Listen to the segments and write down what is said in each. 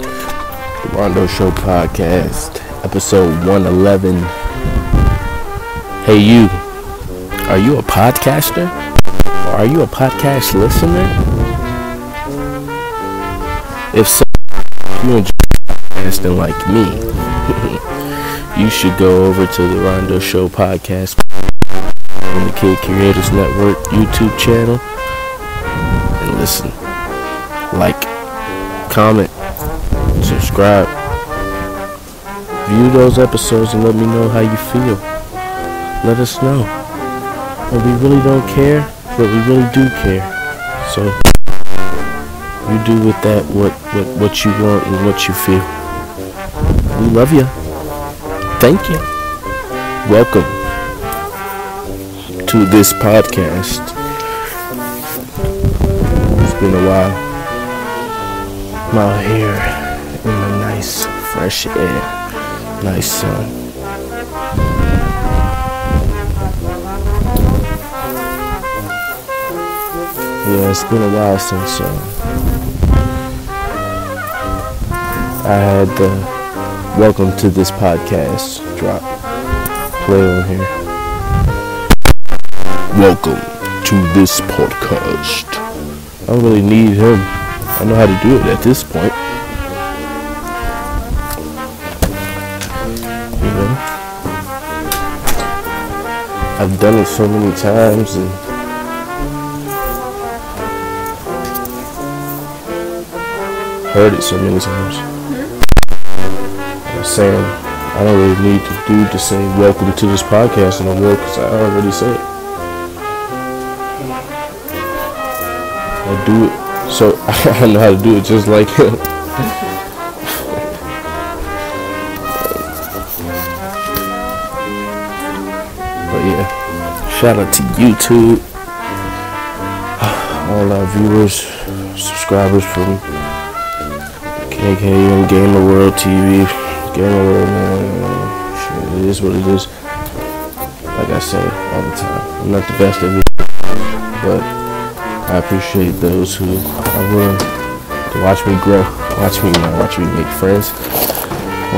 The Rondo Show Podcast, episode 111. Hey, you. Are you a podcaster? Or are you a podcast listener? If so, you enjoy podcasting like me, you should go over to the Rondo Show Podcast on the Kiid Kreatiivez Network YouTube channel and listen, like, comment, subscribe, view those episodes and let me know how you feel. Let us know. And we really don't care, but we really do care. So you do with that what, what, what you want and what you feel. We love you. Thank you. Welcome to this podcast. It's been a while. I'm out here in the nice, fresh air, nice sun. Yeah, it's been a while since uh, I had the welcome to this podcast drop play on here. Welcome to this podcast. I don't really need him. I know how to do it at this point. I've done it so many times and heard it so many times. I'm saying I don't really need to do to say welcome to this podcast no more because I already said it. I do it so I know how to do it just like him. shout out to YouTube, all our viewers, subscribers from KKN Gamer World TV, Gamer World man, shit, it is what it is. Like I say all the time, I'm not the best at it, but I appreciate those who are willing to watch me grow, watch me, uh, watch me make friends,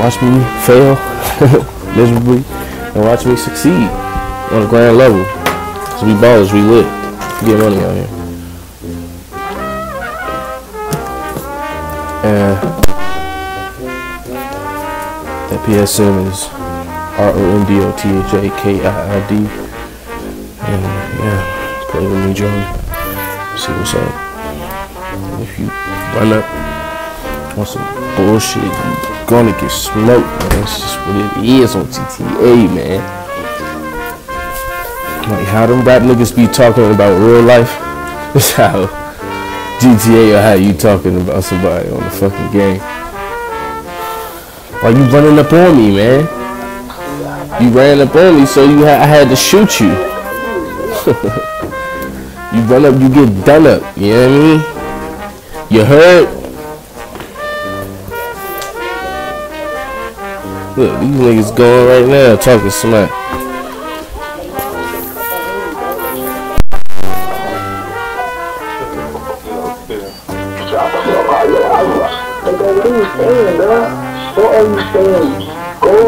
watch me fail miserably, and watch me succeed on a grand level. We ballers, we lit, get money out here. And that PSN is R O N D O T H A K I I D. And yeah, play with me, Johnny. See what's up. If you run up on some bullshit, you're gonna get smoked, man. That's just what it is on GTA, man. Like how them rap niggas be talking about real life. That's how GTA or how you talking about somebody on the fucking game. Why you running up on me, man? You ran up on me, so you ha- I had to shoot you. you run up, you get done up. You know what I mean? You hurt. Look, these niggas going right now talking smack.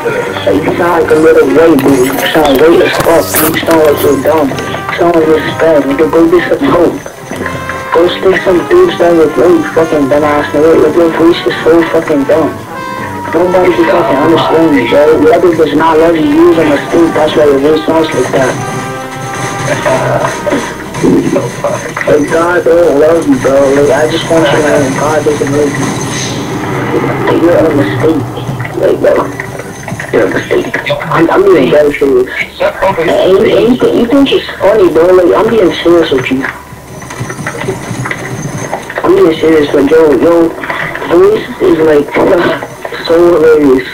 Like, you sound like a little white dude. You sound white as fuck, you sound like you're dumb. You sound like you're spam. You can go get some coke. Go stick some dudes down your throat, you fucking dumbass nigga. Your, your voice is so fucking dumb. Nobody can fucking understand you, bro. Whoever does not love you, use them as stink. That's why your voice sounds like that. Like, God don't love you, bro. Like, I just want you to know God doesn't love you. You're a mistake. Like, bro. I'm, I'm being very serious. You, think, think it's funny, bro. Like, I'm being serious with you. I'm being serious, but yo, yo, voice is like, so hilarious.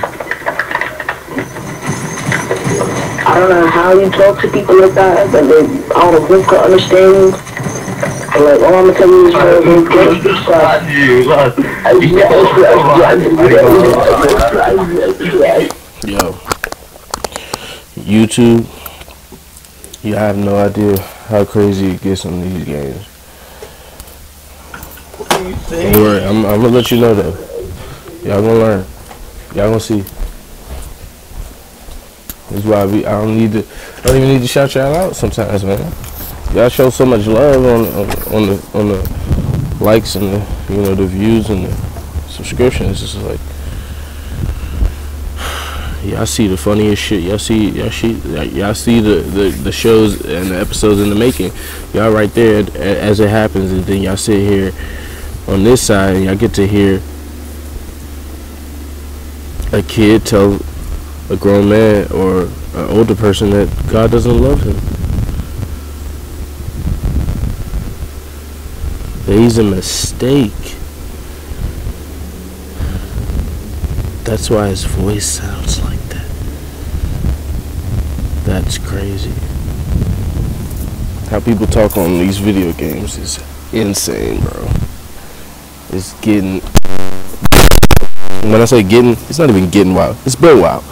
I don't know how you talk to people like that, but they, I don't who can understand. And like, all I'm gonna tell you is, bro, get this Yo, YouTube, you have no idea how crazy it gets on these games. Don't worry, I'm, I'm gonna let you know though. Y'all gonna learn. Y'all gonna see. That's why we, I don't need to. I don't even need to shout y'all out sometimes, man. Y'all show so much love on on, on the on the likes and the you know the views and the subscriptions. It's just like y'all see the funniest shit. Y'all see y'all see y'all see the, the, the shows and the episodes in the making. Y'all right there as it happens, and then y'all sit here on this side and y'all get to hear a kid tell a grown man or an older person that God doesn't love him. That he's a mistake. That's why his voice sounds like. That's crazy. How people talk on these video games is insane, bro. It's getting. When I say getting, it's not even getting wild. It's been wild.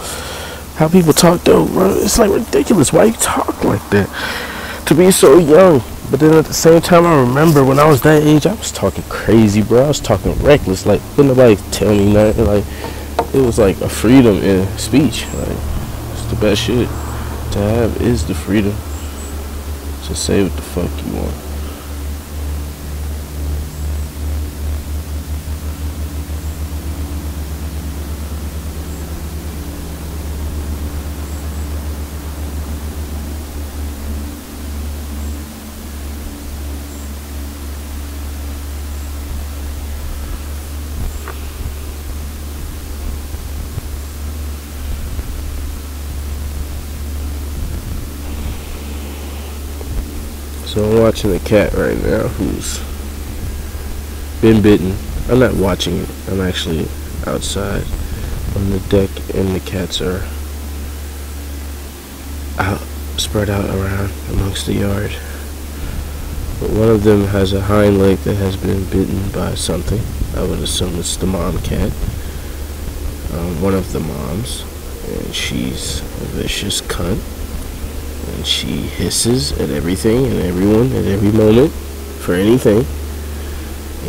How people talk though, bro, it's like ridiculous. Why you talk like that? To be so young. But then at the same time, I remember when I was that age, I was talking crazy, bro. I was talking reckless. Like, wouldn't nobody tell me nothing. Like, it was like a freedom in speech. Like, it's the best shit to have is the freedom to say what the fuck you want. So I'm watching a cat right now who's been bitten. I'm not watching it. I'm actually outside on the deck and the cats are out spread out around amongst the yard. But one of them has a hind leg that has been bitten by something. I would assume it's the mom cat. Um, one of the moms. And she's a vicious cunt and she hisses at everything and everyone at every moment for anything.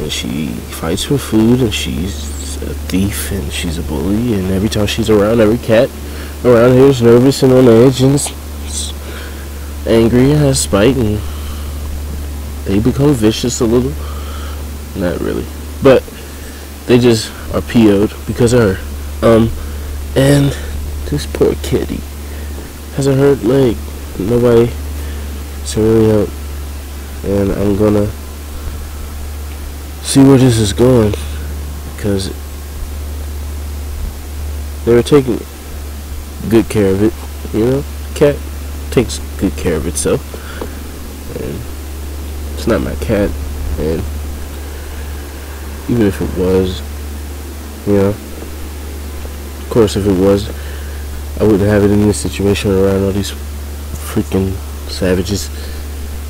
And she fights for food and she's a thief and she's a bully and every time she's around every cat around here is nervous and on edge and angry and has spite and they become vicious a little. Not really. But they just are PO'd because of her. Um and this poor kitty has a hurt leg nobody to really help. And I'm gonna see where this is going because they were taking good care of it. You know, cat takes good care of itself, and it's not my cat. And even if it was, you know, of course, if it was, I wouldn't have it in this situation around all these freaking savages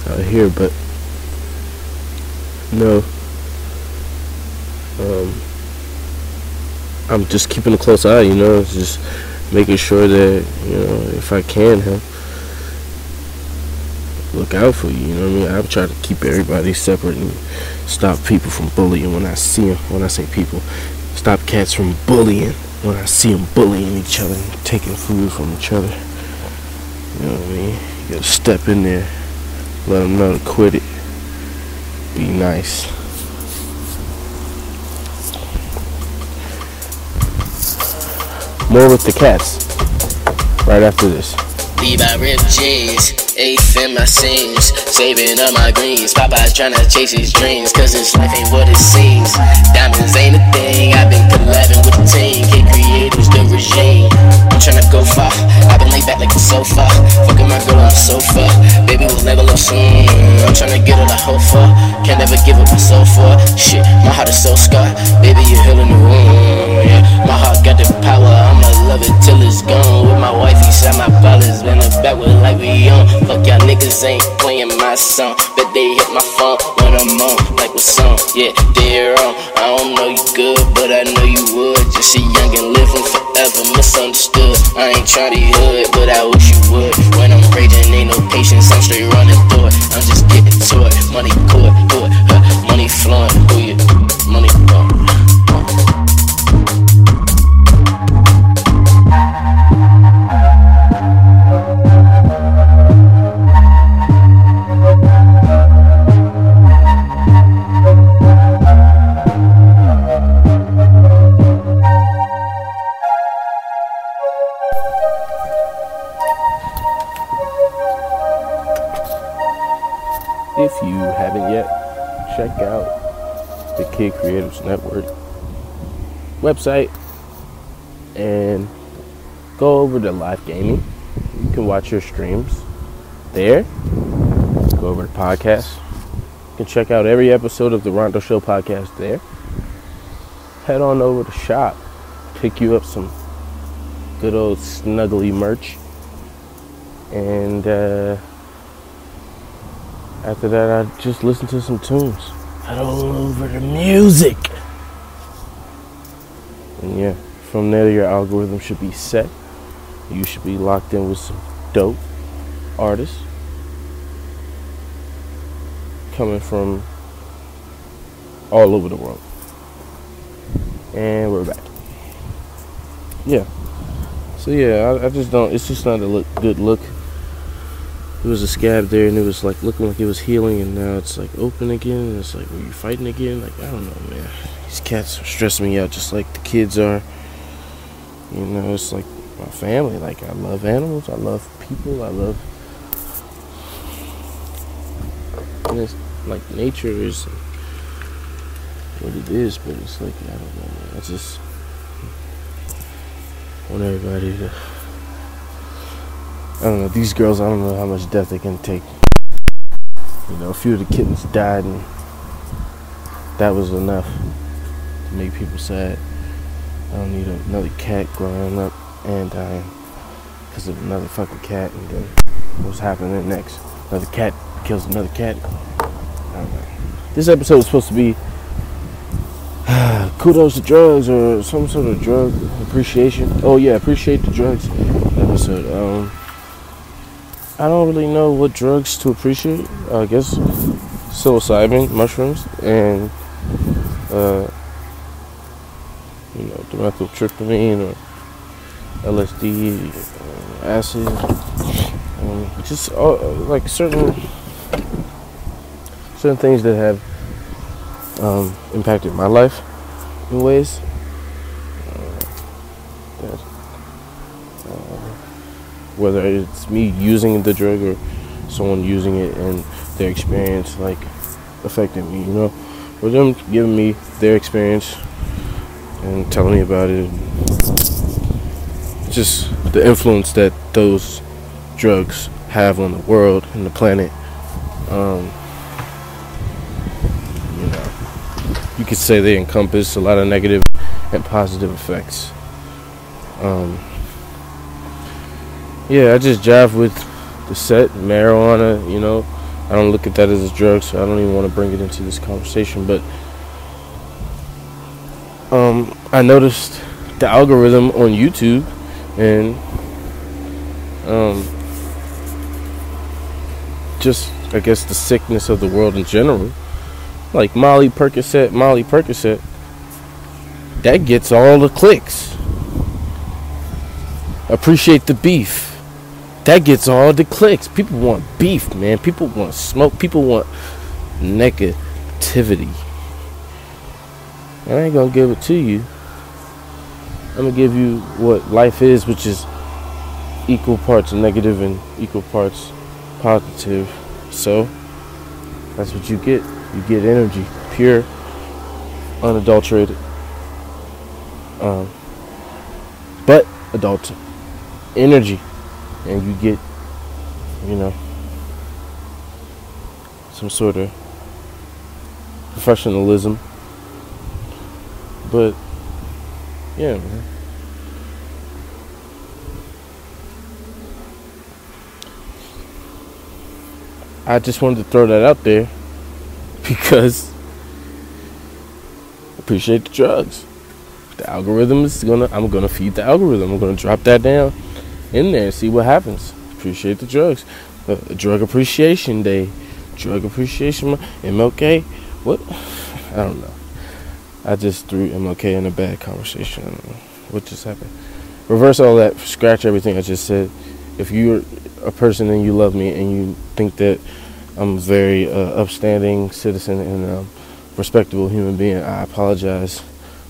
out here, but no. Um, I'm just keeping a close eye, you know, just making sure that, you know, if I can help, look out for you, you know what I mean? I'm trying to keep everybody separate and stop people from bullying when I see them, when I say people, stop cats from bullying when I see them bullying each other and taking food from each other. You know what I mean? You gotta step in there, let them know to quit it. Be nice. More with the cats right after this. Levi ripped jeans. Eighth in my scenes, saving up my greens. Popeye's trying to chase his dreams, cause his life ain't what it seems. Diamonds ain't a thing, I've been collabing with the team. K creators, the regime. I'm trying to go far, I've been laid back like a sofa. Fucking my girl on the sofa, baby will never love soon. I'm trying to get all I hope for, can't ever give up my for. Shit, my heart is so scarred, baby, you're healing the wound. Yeah, my heart got the power, I'ma love it till it's gone. With my wife, said my balance been a on. Fuck y'all niggas ain't playing my song. Bet they hit my phone when I'm on. Like what song? Yeah, they're on. I don't know you good, but I know you would. Just see young and living forever, misunderstood. I ain't trying to hood, but I wish you would. When I'm raging, ain't no patience, I'm straight running through it. I'm just getting to it. Money court, court, huh, money flowing, website and go over to live gaming. You can watch your streams there. Go over to podcasts. You can check out every episode of the Rondo Show podcast there. Head on over to shop. Pick you up some good old snuggly merch. And uh after that, I just listen to some tunes. Head on over to music. And yeah, from there, your algorithm should be set. You should be locked in with some dope artists coming from all over the world. And we're back. Yeah. So yeah, I, I just don't. It's just not a look, good look It was a scab there and it was like looking like it was healing and now it's like open again and it's like were you fighting again like i don't know man these cats are stressing me out just like the kids are. You know it's like my family like i love animals i love people i love like nature is what it is but it's like i don't know man. I just want everybody to I don't know, these girls, I don't know how much death they can take. You know, a few of the kittens died, and that was enough to make people sad. I don't need another cat growing up and dying because of another fucking cat, and then what's happening next? Another cat kills another cat. This episode is supposed to be kudos to drugs or some sort of drug appreciation. Oh yeah, appreciate the drugs episode. Um, I don't really know what drugs to appreciate. I guess psilocybin, mushrooms, and uh, dimethyltryptamine or LSD, uh, acid, um, just uh, like certain certain things that have um, impacted my life in ways. Uh, that, uh, whether it's me using the drug or someone using it and their experience like affecting me, you know, or them giving me their experience and telling me about it. Just the influence that those drugs have on the world and the planet. Um, you know, you could say they encompass a lot of negative and positive effects. Um, yeah, I just jive with the set marijuana. You know, I don't look at that as a drug, so I don't even want to bring it into this conversation. But I noticed the algorithm on YouTube, and um, just I guess the sickness of the world in general, like Molly Percocet, Molly Percocet, that gets all the clicks. Appreciate the beef that gets all the clicks. People want beef, man. People want smoke. People want negativity. And I ain't gonna give it to you. I'm gonna give you what life is, which is equal parts negative and equal parts positive. So that's what you get. You get energy, pure, unadulterated, um, but adult energy and you get, you know, some sort of professionalism. But yeah, man. I just wanted to throw that out there because appreciate the drugs. The algorithm is gonna I'm gonna feed the algorithm. I'm gonna drop that down in there and see what happens. Appreciate the drugs. Uh, drug appreciation day. Drug appreciation. MLK. What? I don't know. I just threw MLK in a bad conversation. What just happened. Reverse all that. Scratch everything I just said. If you're a person and you love me and you think that I'm a very uh, upstanding citizen and um, respectable human being, I apologize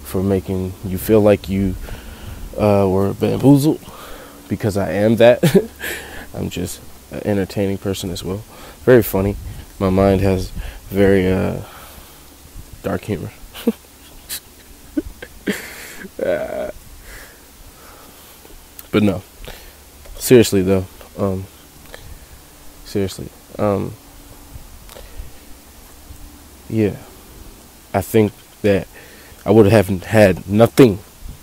for making you feel like you uh, were bamboozled because I am that. I'm just an entertaining person as well. Very funny. My mind has very uh, dark humor. Uh, but no, seriously though, um, seriously, um, yeah, I think that I would have had nothing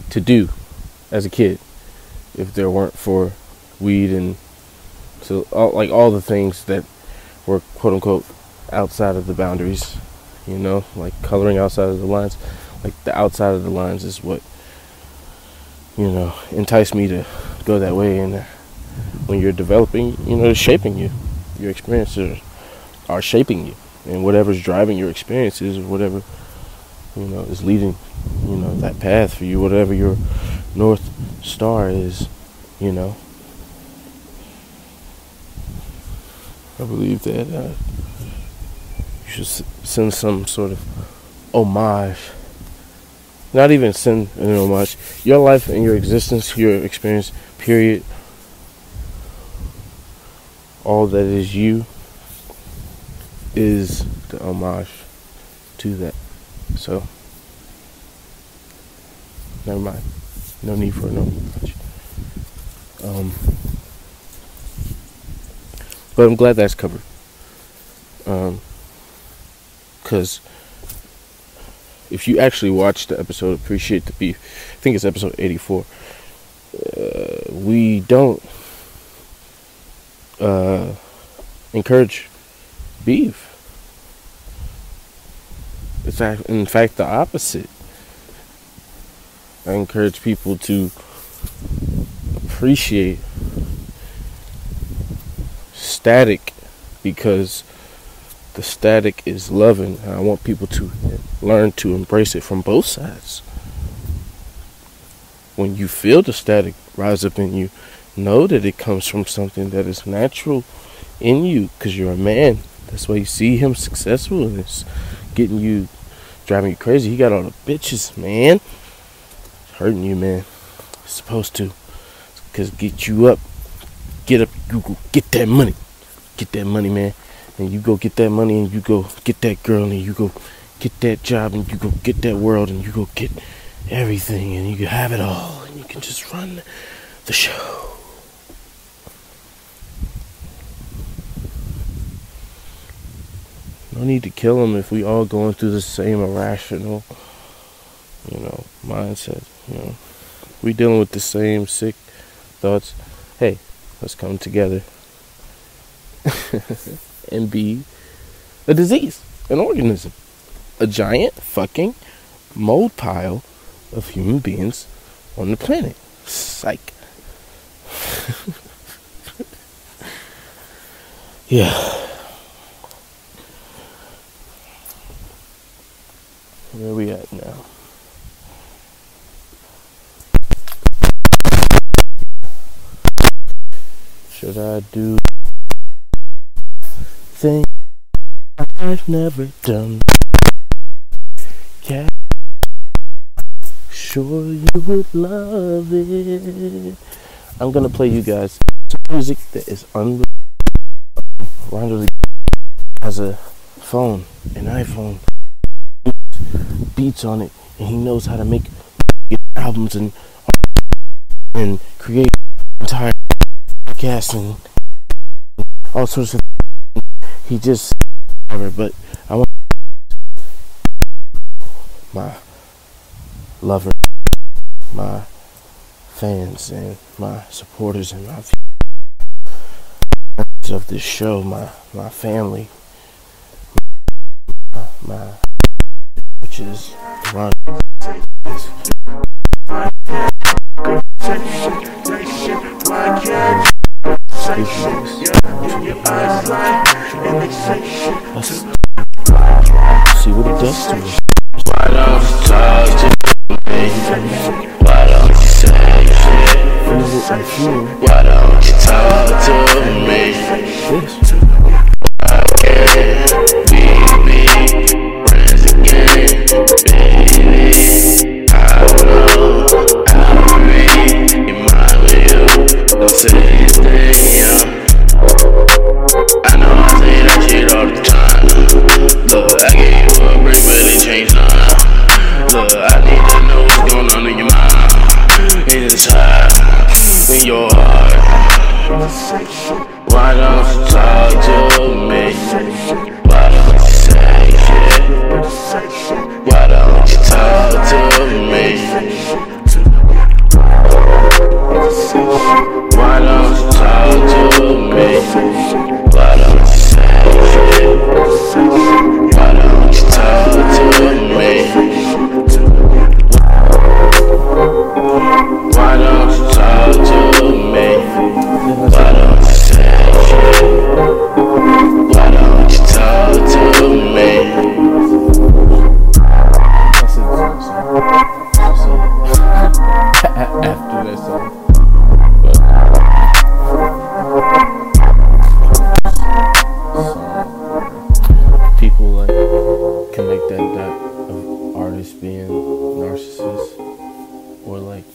to do as a kid if there weren't for weed and so all, like all the things that were quote unquote outside of the boundaries, you know, like coloring outside of the lines, like the outside of the lines is what you know entice me to go that way. And when you're developing, you know, it's shaping you. Your experiences are shaping you. And whatever's driving your experiences whatever you know is leading you know that path for you whatever your north star is you know. I believe that uh, you should send some sort of homage not even send an homage your life and your existence your experience period all that is you is the homage to that. So, never mind. No need for an homage. Um, but I'm glad that's covered. Um, because if you actually watch the episode, appreciate the beef. I think it's episode 84. Uh, we don't uh, encourage beef. It's in fact the opposite. I encourage people to appreciate static because the static is loving. I want people to learn to embrace it from both sides. When you feel the static rise up in you, know that it comes from something that is natural in you because you're a man that's why you see him successful and it's getting you, driving you crazy. He got all the bitches, man. It's hurting you, man. It's supposed to. Because get you up. Get up. You go get that money. Get that money, man. And you go get that money and you go get that girl and you go get that job and you go get that world and you go get everything and you can have it all and you can just run the show. No need to kill them if we all going through the same irrational, you know, mindset. You know, we dealing with the same sick thoughts. Hey, let's come together and be a disease, an organism, a giant fucking mold pile of human beings on the planet. Psych. yeah. Where are we at now? Should I do things I've never done? Yeah, sure you would love it. I'm gonna play you guys some music that is unreal. Rondo has a phone, an iPhone beats on it, and he knows how to make albums and and create entire podcasts and all sorts of. He just, but I want my lover, my fans, and my supporters, and my fans of this show, my my family, my which is Ron. Let's see what it does to us. Why don't you talk to me? Why don't you say shit? Why don't you talk to me? be friends again, baby. I know you. Don't say mind, inside, in your heart. Why don't you talk to me?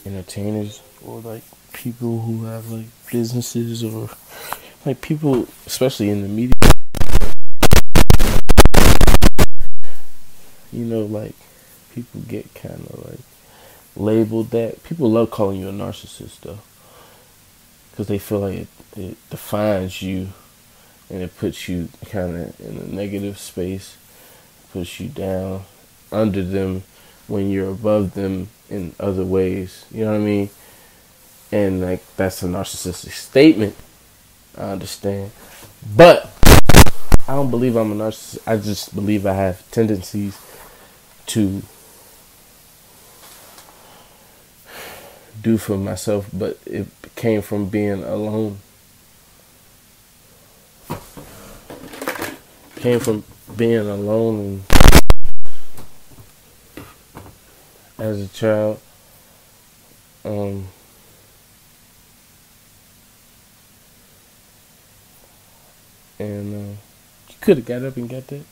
Entertainers or like people who have like businesses or like people especially in the media you know like people get kind of like labeled that. People love calling you a narcissist though, because they feel like it, it defines you, and it puts you kind of in a negative space, puts you down under them when you're above them in other ways. You know what I mean? And like that's a narcissistic statement. I understand, but I don't believe I'm a narcissist. I just believe I have tendencies to do for myself, but it came from being alone. Came from being alone and as a child. Um and uh, you could have got up and got that.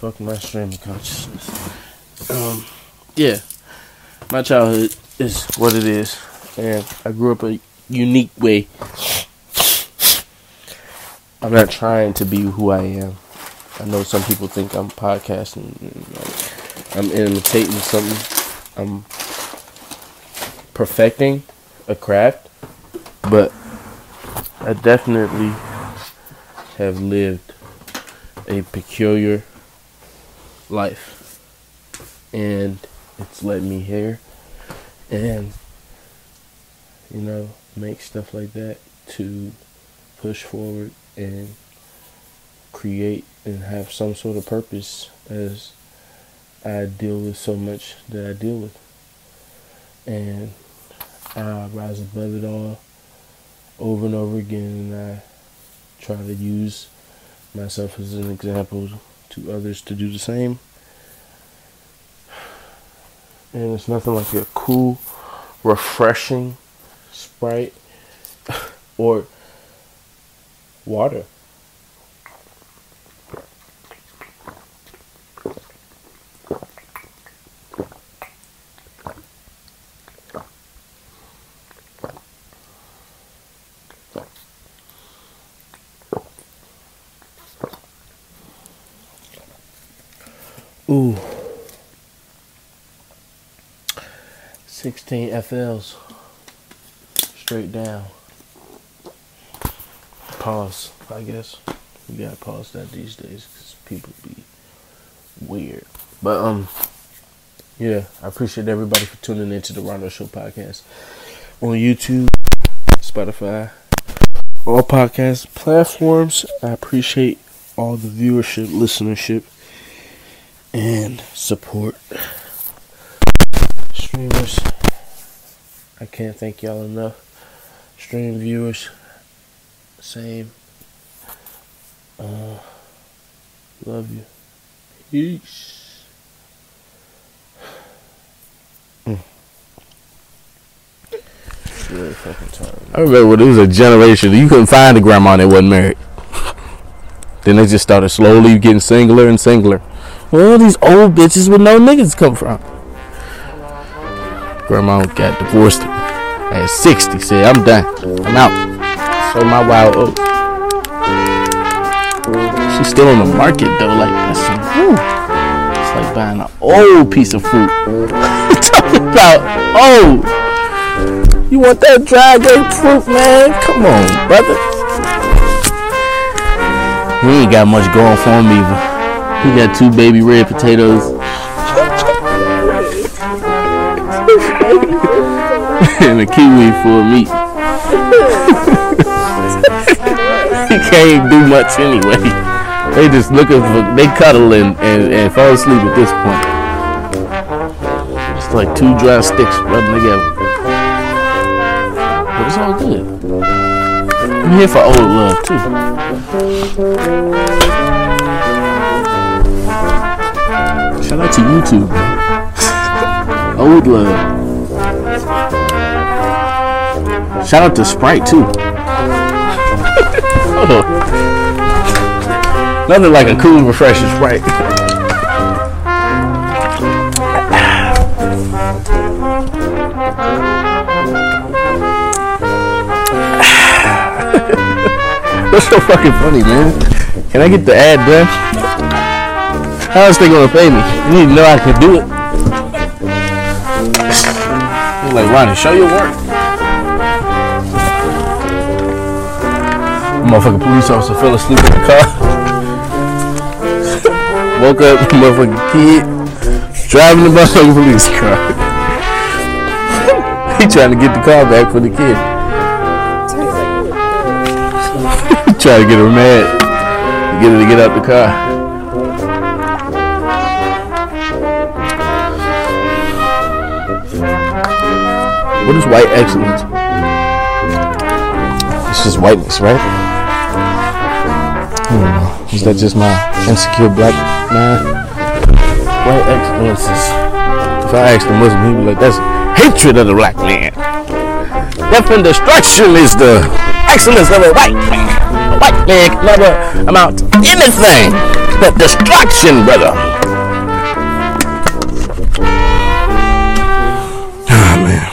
Fuck my stream of consciousness. Um, yeah, my childhood is what it is, and I grew up a unique way. I'm not trying to be who I am. I know some people think I'm podcasting, I'm imitating something. I'm perfecting a craft, but I definitely have lived a peculiar life and it's led me here and you know make stuff like that to push forward and create and have some sort of purpose as I deal with so much that I deal with and I rise above it all over and over again and I try to use myself as an example to others to do the same. And it's nothing like a cool, refreshing Sprite or water. Ooh. 16 FLs. Straight down. Pause, I guess. You gotta pause that these days because people be weird. But, um, yeah, I appreciate everybody for tuning into the Rondo Show podcast on YouTube, Spotify, all podcast platforms. I appreciate all the viewership, listenership, and support. Streamers, I can't thank y'all enough. Stream viewers, same. Uh, love you. Peace. Really fucking tired. I remember when it was a generation you couldn't find a grandma that wasn't married. then they just started slowly getting singler and singler. Where all these old bitches with no niggas come from? Grandma got divorced at 60. Said, I'm done. I'm out. Sold my wild oats. She's still on the market though. Like that's. It's like buying an old piece of fruit. Talking about old. You want that dry grapefruit, man? Come on, brother. He ain't got much going for him either. He got two baby red potatoes and a kiwi full of meat. he can't do much anyway. They just looking for they cuddle and, and, and fall asleep at this point. It's like two dry sticks rubbing together. But it's all good. I'm here for old love too. Shout out to YouTube. Old love. Shout out to Sprite too. Hold. Oh. Nothing like a cool, refreshing Sprite. What's so fucking funny, man? Can I get the ad done? How else they gonna pay me? You need to know I can do it. He's like, Ronnie, show your work. Motherfucking police officer fell asleep in the car. Woke up, motherfucking kid driving the motherfucking police car. he trying to get the car back for the kid. trying to get her mad. Get her to get out the car. What is white excellence? It's just whiteness, right? Is that just my insecure black man? White excellence. If I asked a Muslim, he'd be like, that's hatred of the black man. And destruction is the excellence of a white man. A white man can never amount to anything but destruction, brother. Ah, man.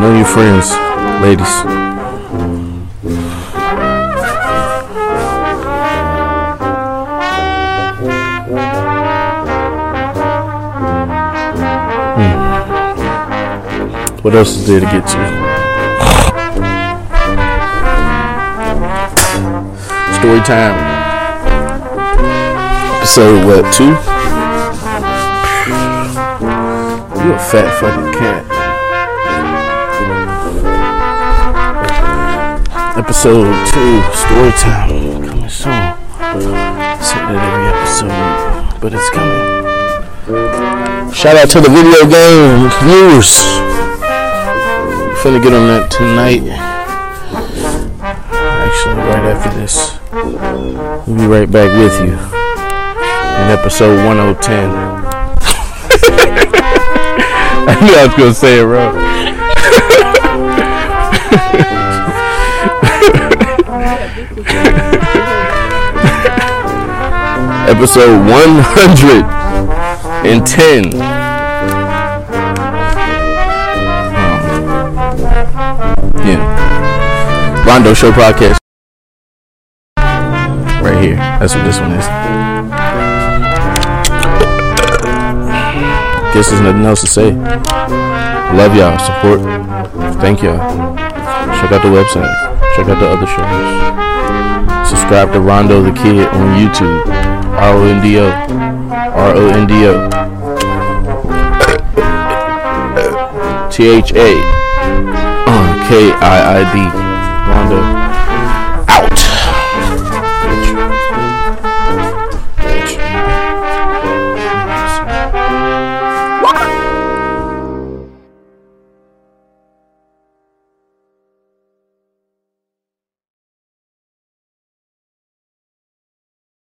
Know your friends, ladies. What else is there to get to? Story time. Episode what, two? You a fat fucking cat. Episode two, story time. Coming soon. Say that every episode, but it's coming. Shout out to the video game viewers. Finna get on that tonight. Actually, right after this. We'll be right back with you in episode 1010. I knew I was gonna say it wrong. Episode 110. Rondo Show Podcast. Right here. That's what this one is. Guess there's nothing else to say. Love y'all. Support. Thank y'all. Check out the website. Check out the other shows. Subscribe to Rondo Tha Kiid on YouTube. R O N D O. R O N D O. T H A. K I I D. Rondo.